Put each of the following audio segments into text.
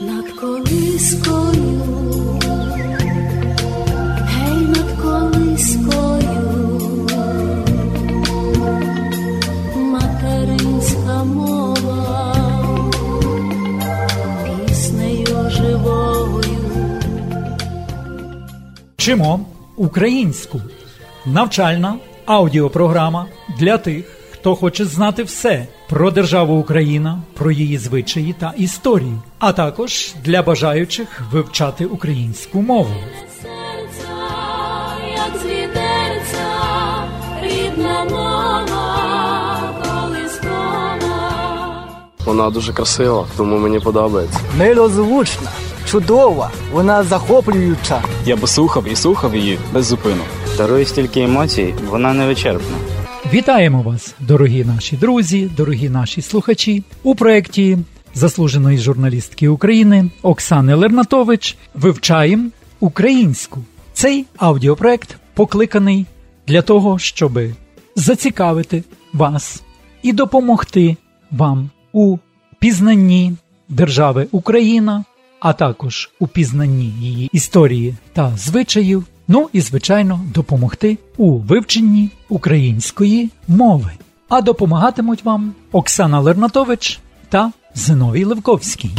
над колискою, гей над колискою, материнська мова, піснею живою. Вчимо українську. Навчальна аудіопрограма для тих, хто хоче знати все про державу Україна, про її звичаї та історію, а також для бажаючих вивчати українську мову. Вона дуже красива, тому мені подобається. Милозвучна, чудова, вона захоплююча. Я би слухав і слухав її без зупину. Дарує стільки емоцій, вона невичерпна. Вітаємо вас, дорогі наші друзі, дорогі наші слухачі, у проєкті заслуженої журналістки України Оксани Лернатович вивчаємо українську. Цей аудіопроект покликаний для того, щоб зацікавити вас і допомогти вам у пізнанні держави Україна, а також у пізнанні її історії та звичаїв. Ну і, звичайно, допомогти у вивченні української мови. А допомагатимуть вам Оксана Лернатович та Зиновій Левковський.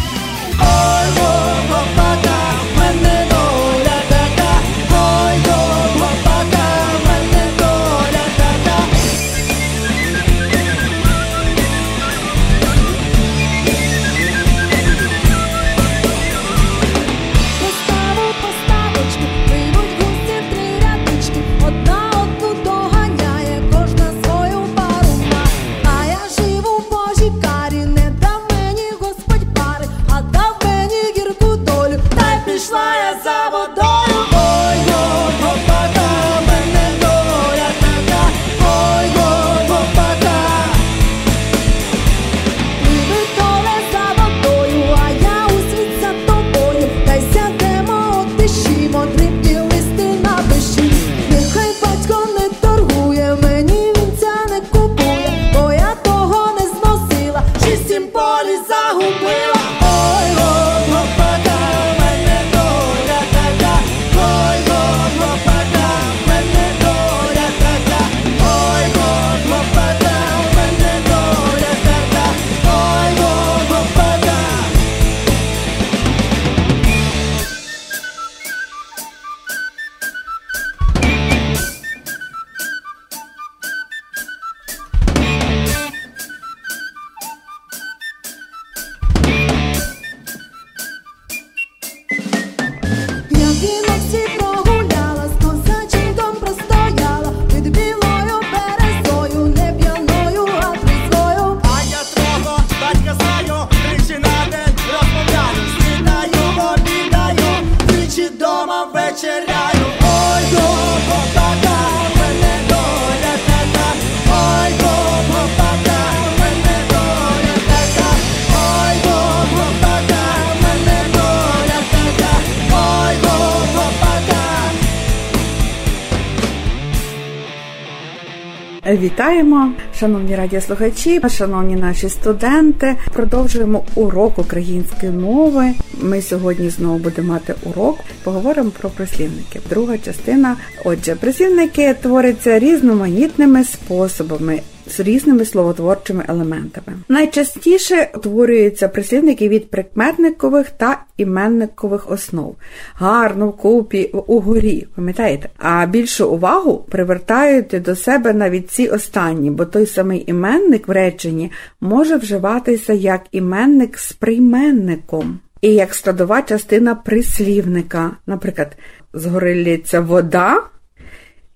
Вітаємо, шановні радіослухачі, шановні наші студенти. Продовжуємо урок української мови. Ми сьогодні знову будемо мати урок. Поговоримо про прислівники. Друга частина. Отже, прислівники творяться різноманітними способами. З різними словотворчими елементами. Найчастіше утворюються прислівники від прикметникових та іменникових основ. Гарно, вкупі, угорі, пам'ятаєте? А більшу увагу привертають до себе навіть ці останні, бо той самий іменник в реченні може вживатися як іменник з прийменником. І як складова частина прислівника. Наприклад, згори лється вода,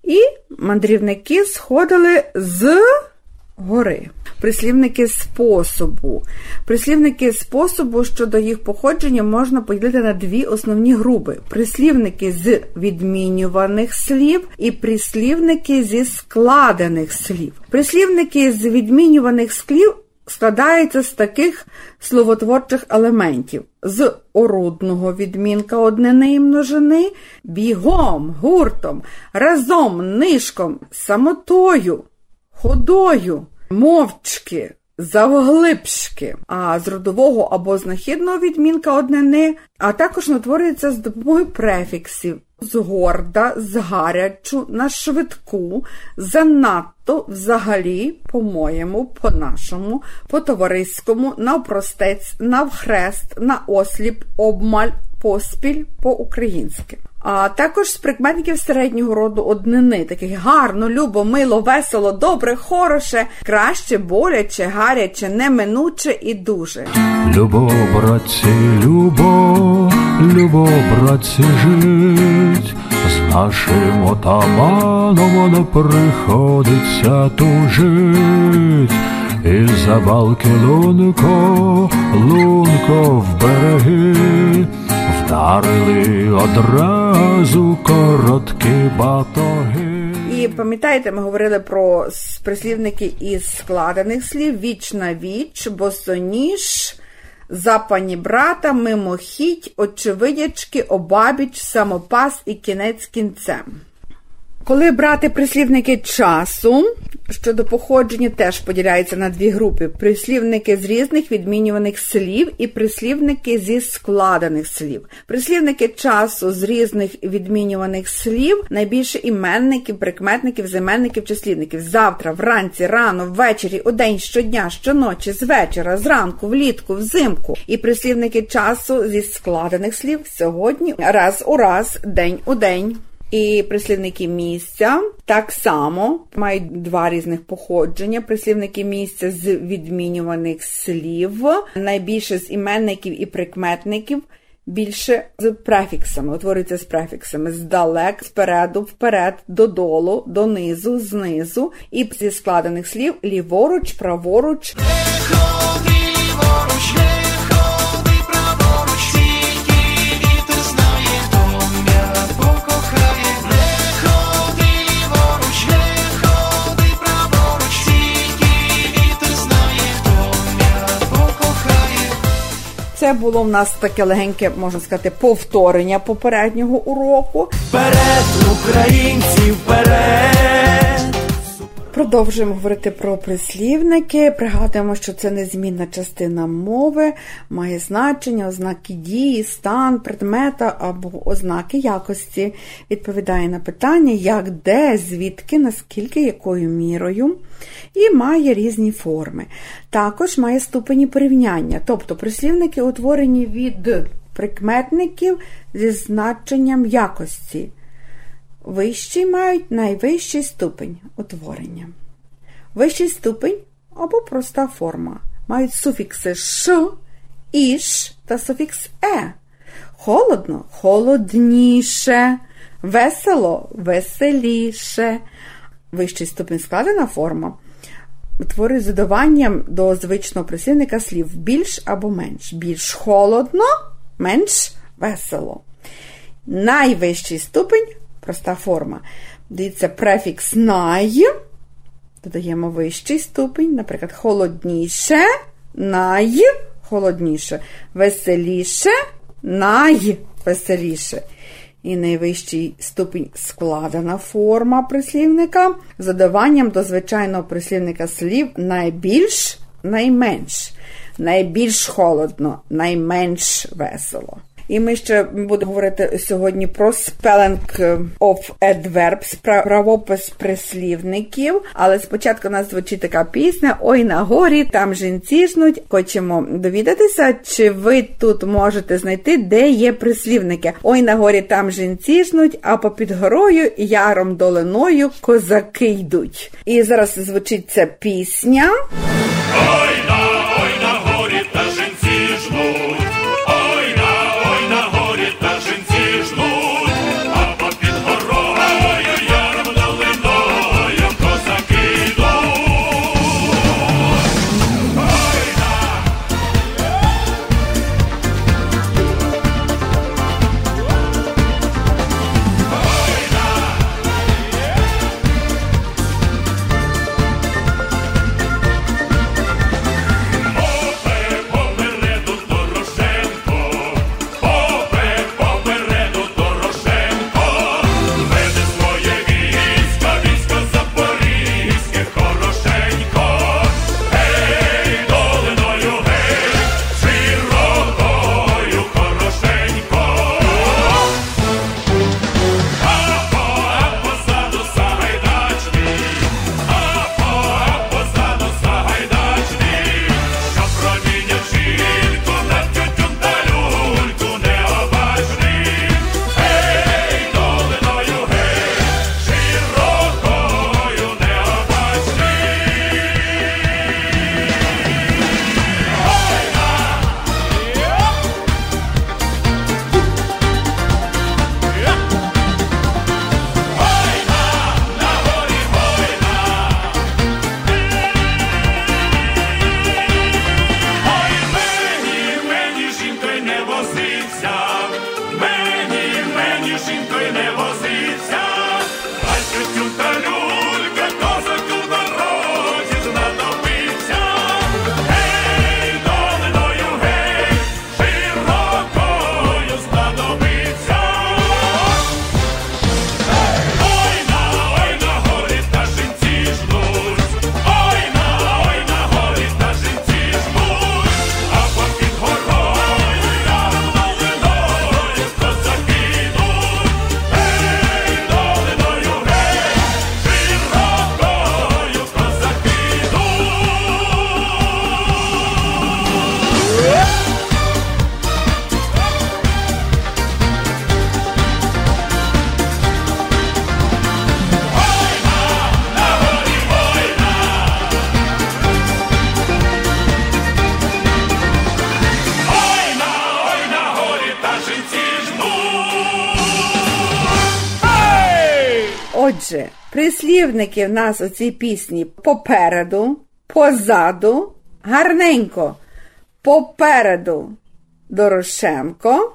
і мандрівники сходили з гори. Прислівники способу. Прислівники способу щодо їх походження можна поділити на дві основні групи: прислівники з відмінюваних слів і прислівники зі складених слів. Прислівники з відмінюваних слів складаються з таких словотворчих елементів: з орудного відмінка однини і множини, бігом, гуртом, разом, нишком, самотою, ходою, мовчки, завглибшки, а з родового або знахідного відмінка однини, а також утворюється з допомогою префіксів згорда, згарячу, на швидку, занадто, взагалі, по-моєму, по-нашому, по-товариському, навпростець, навхрест, наосліп, обмаль, поспіль, по-українськи. А також з прикметників середнього роду однини, таких гарно, любо, мило, весело, добре, хороше, краще, боляче, гаряче, неминуче і дуже. Любо, братці, любо, любо, братці, жить, з нашим отаманом воно приходиться тужить. І за балки лунко, лунко в береги, вдарили одразу короткі батоги. І пам'ятаєте, ми говорили про прислівники із складених слів віч на віч, босоніж, запані брата, мимохідь, очевидячки, обабіч, самопас і кінець кінцем. Коли брати прислівники часу, щодо походження теж поділяються на дві групи: прислівники з різних відмінюваних слів і прислівники зі складених слів. Прислівники часу з різних відмінюваних слів найбільше іменників, прикметників, займенників, числівників. Завтра, вранці, рано, ввечері, удень, щодня, щоночі, з вечора, зранку, влітку, взимку. І прислівники часу зі складених слів сьогодні, раз у раз, день у день. І прислівники місця так само мають два різних походження. Прислівники місця з відмінюваних слів, найбільше з іменників і прикметників, більше з префіксами, утворюються з префіксами. Здалек, спереду, вперед, додолу, донизу, знизу, і зі складених слів ліворуч, праворуч. Було в нас таке легеньке, можна сказати, повторення попереднього уроку. Вперед, українці, вперед! Продовжуємо говорити про прислівники. Пригадуємо, що це незмінна частина мови, має значення, ознаки дії, стан, предмета або ознаки якості. Відповідає на питання, як, де, звідки, наскільки, якою мірою. І має різні форми. Також має ступені порівняння, тобто прислівники утворені від прикметників зі значенням якості. Вищі мають найвищий ступень утворення. Вищий ступень або проста форма мають суфікси ш, іш та суфікс е. Холодно холодніше, весело веселіше. Вищий ступень складена форма утворює з додаванням до звичного прислівника слів більш або менш. Більш холодно, менш весело. Найвищий ступень проста форма. Дивіться, префікс най. Додаємо вищий ступень, наприклад, холодніше, най, холодніше, веселіше, найвеселіше. І найвищий ступінь складена форма прислівника з додаванням до звичайного прислівника слів найбільш, найменш, найбільш холодно, найменш весело. І ми ще будемо говорити сьогодні про spelling of adverbs, правопис прислівників. Але спочатку у нас звучить така пісня Ой на горі, там жінці жнуть. Хочемо довідатися, чи ви тут можете знайти, де є прислівники. Ой на горі там жінці жнуть, а попід горою яром долиною козаки йдуть. І зараз звучить ця пісня. Ой на, Отже, прислівники в нас у цій пісні попереду, позаду, гарненько. Попереду Дорошенко,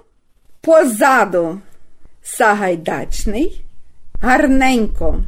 позаду Сагайдачний, гарненько.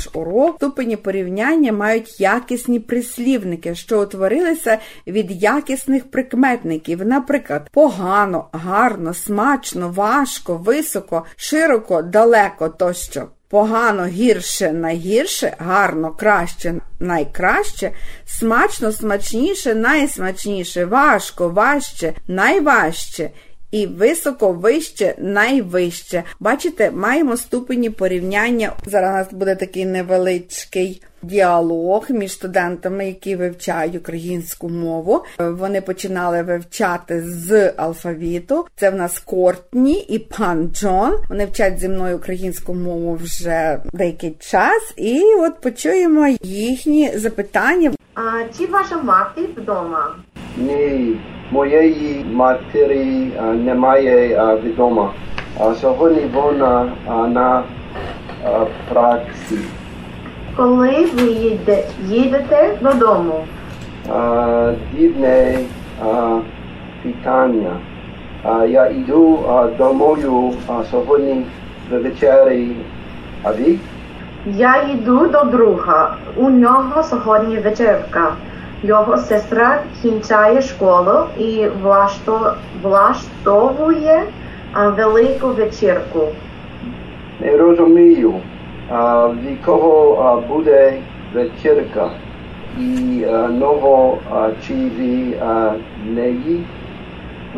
Наш урок. Ступені порівняння мають якісні прислівники, що утворилися від якісних прикметників. Наприклад, погано, гарно, смачно, важко, високо, широко, далеко тощо. Погано, гірше, найгірше, гарно, краще, найкраще, смачно, смачніше, найсмачніше, важко, важче, найважче і високо вище, найвище. Бачите, маємо ступені порівняння. Зараз у нас буде такий невеличкий діалог між студентами, які вивчають українську мову. Вони починали вивчати з алфавіту. Це в нас Кортні і пан Джон. Вони вчать зі мною українську мову вже деякий час, і от почуємо їхні запитання. А чи ваша мати вдома? Ні, моєї матері а, немає а, вдома. А сьогодні вона а, на праці. Коли ви їде, їдете додому? Дивне питання. А, я йду а, домою а, сьогодні ввечері. А ви? Я йду до друга. У нього сьогодні вечірка. Його сестра кінчає школу і влашто, влаштовує велику вечірку. Не розумію, від кого буде вечірка. І ново чи а, неї?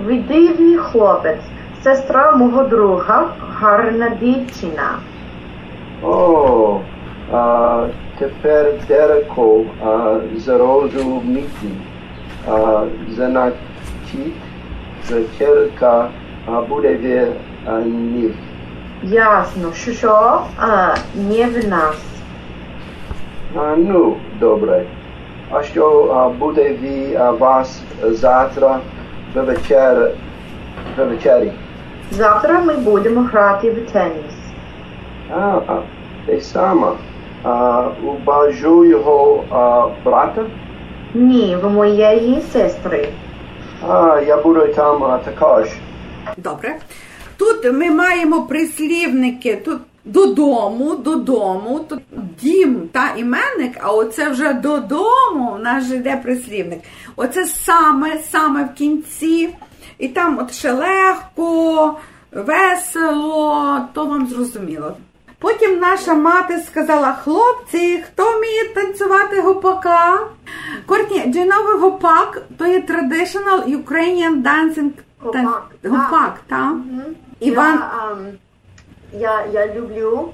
Ви дивний хлопець, сестра мого друга, гарна дівчина. О, а, тепер Дереко а, зрозуміти. А, значить, вечірка а, буде в а, них. Ясно, що а, не в нас. А, ну, добре. А що а, буде в а, вас завтра в вечер, в вечері? Завтра ми будемо грати в теніс. А, а, те саме. А, убажу його а, брата? Ні, в моєї сестри. А, я буду там а, також. Добре. Тут ми маємо прислівники. Тут додому, додому, то дім та іменник, а оце вже додому, в нас же йде прислівник. Оце саме, саме в кінці. І там от ще легко, весело, то вам зрозуміло. Потім наша мати сказала: хлопці, хто вміє танцювати гопака? Кортні, do you know гопак? То є traditional Ukrainian dancing Гопак, так. гопак, так? Іван, Я, ем, я, я люблю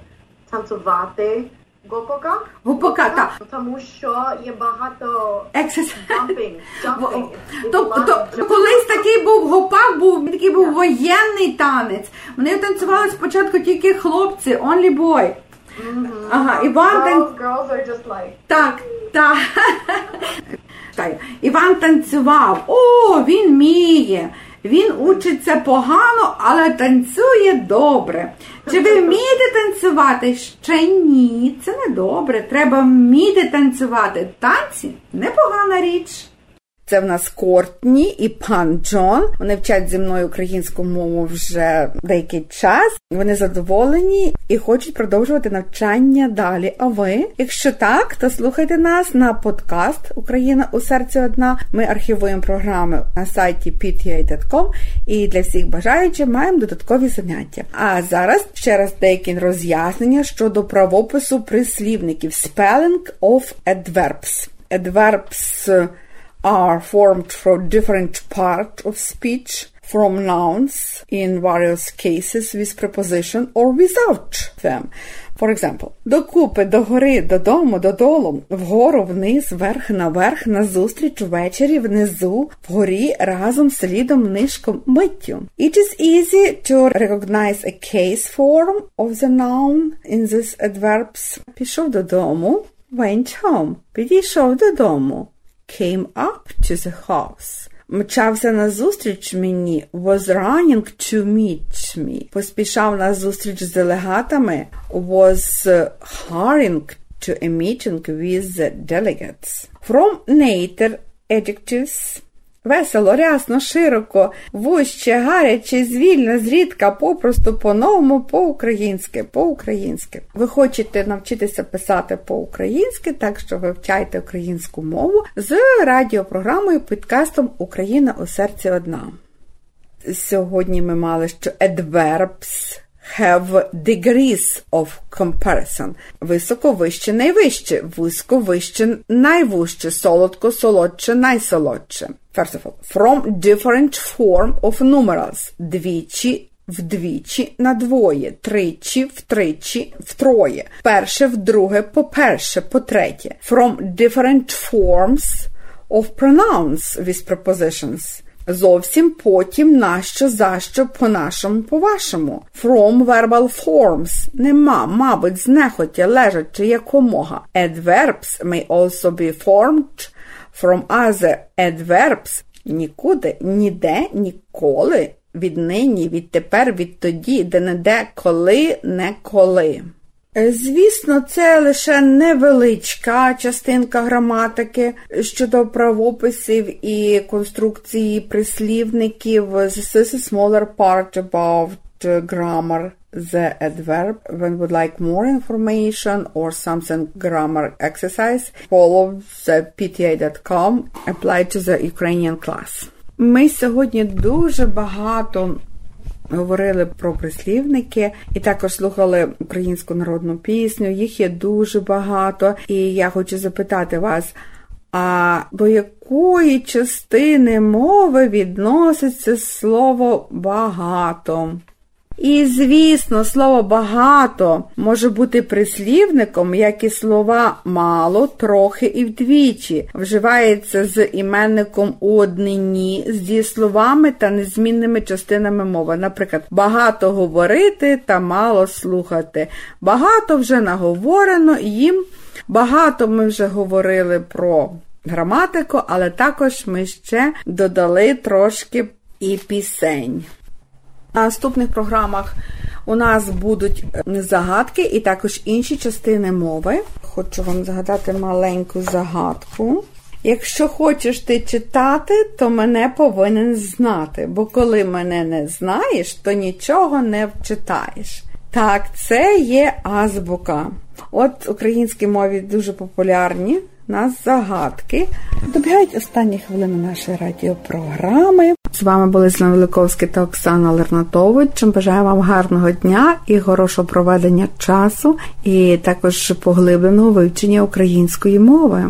танцювати гопака. Гопака, так. Тому що є багато jumping. Тобто колись такий був гопак, був такий був воєнний танець. Вони танцювали спочатку тільки хлопці, only boy. Ага, Іван тан... girls, girls are just like Так, так. Іван танцював. О, він вміє. Він учиться погано, але танцює добре. Чи ви вмієте танцювати? Ще ні, це не добре. Треба вміти танцювати. Танці непогана річ. Це в нас Кортні і пан Джон. Вони вчать зі мною українську мову вже деякий час. Вони задоволені і хочуть продовжувати навчання далі. А ви, якщо так, то слухайте нас на подкаст Україна у серці одна. Ми архівуємо програми на сайті pta.com і для всіх бажаючих маємо додаткові заняття. А зараз ще раз деякі роз'яснення щодо правопису прислівників spelling of adverbs. Adverbs are formed from different part of speech from nouns in various cases with preposition or without them. For example, докупи, догори, додому, додолу, вгору, вниз, вверх, наверх, назустріч, ввечері, внизу, вгорі, разом, слідом, нишком, миттю. It is easy to recognize a case form of the noun in these adverbs. Пішов додому, went home. Підійшов додому came up to the house. Мчався назустріч мені, was running to meet me. Поспішав на зустріч з делегатами, was uh, hurrying to a meeting with the delegates. From native adjectives Весело, рясно, широко, вуще, гаряче, звільно, зрідка, попросту, по-новому, по-українськи, по-українськи. Ви хочете навчитися писати по-українськи, так що вивчайте українську мову з радіопрограмою підкастом Україна у серці одна. Сьогодні ми мали, що adverbs have degrees of comparison. Високо, вище, найвище, вузько, вище, найвужче, солодко, солодше, найсолодше. First of all, from different form of numerals. Двічі, вдвічі, надвоє, тричі, втричі, втроє. Перше, вдруге, по-перше, по-третє. From different forms of pronouns with prepositions. Зовсім потім нащо, защо, по-нашому, по-вашому. From verbal forms нема, мабуть, знехотя, лежачи якомога. Adverbs may also be formed from other adverbs нікуди, ніде, ніколи, віднині, відтепер, відтоді, де не де, коли, не коли. Е, Звісно, це лише невеличка частинка граматики щодо правописів і конструкції прислівників. This is a smaller part about uh, grammar, the adverb. When would like more information or something grammar exercise, follow the pta.com, apply to the Ukrainian class. Ми сьогодні дуже багато говорили про прислівники і також слухали українську народну пісню. Їх є дуже багато. І я хочу запитати вас. А до якої частини мови відноситься слово багато? І, звісно, слово багато може бути прислівником, як і слова мало, трохи і вдвічі, вживається з іменником у однині, з дієсловами та незмінними частинами мови. Наприклад, багато говорити та мало слухати. Багато вже наговорено їм. Багато ми вже говорили про граматику, але також ми ще додали трошки і пісень. На наступних програмах у нас будуть загадки і також інші частини мови. Хочу вам загадати маленьку загадку. Якщо хочеш ти читати, то мене повинен знати, бо коли мене не знаєш, то нічого не вчитаєш. Так, це є азбука. От в українській мові дуже популярні нас загадки. Добігають останні хвилини нашої радіопрограми. З вами були Слава Великовський та Оксана Лернатович. Бажаю вам гарного дня і хорошого проведення часу, і також поглибленого вивчення української мови.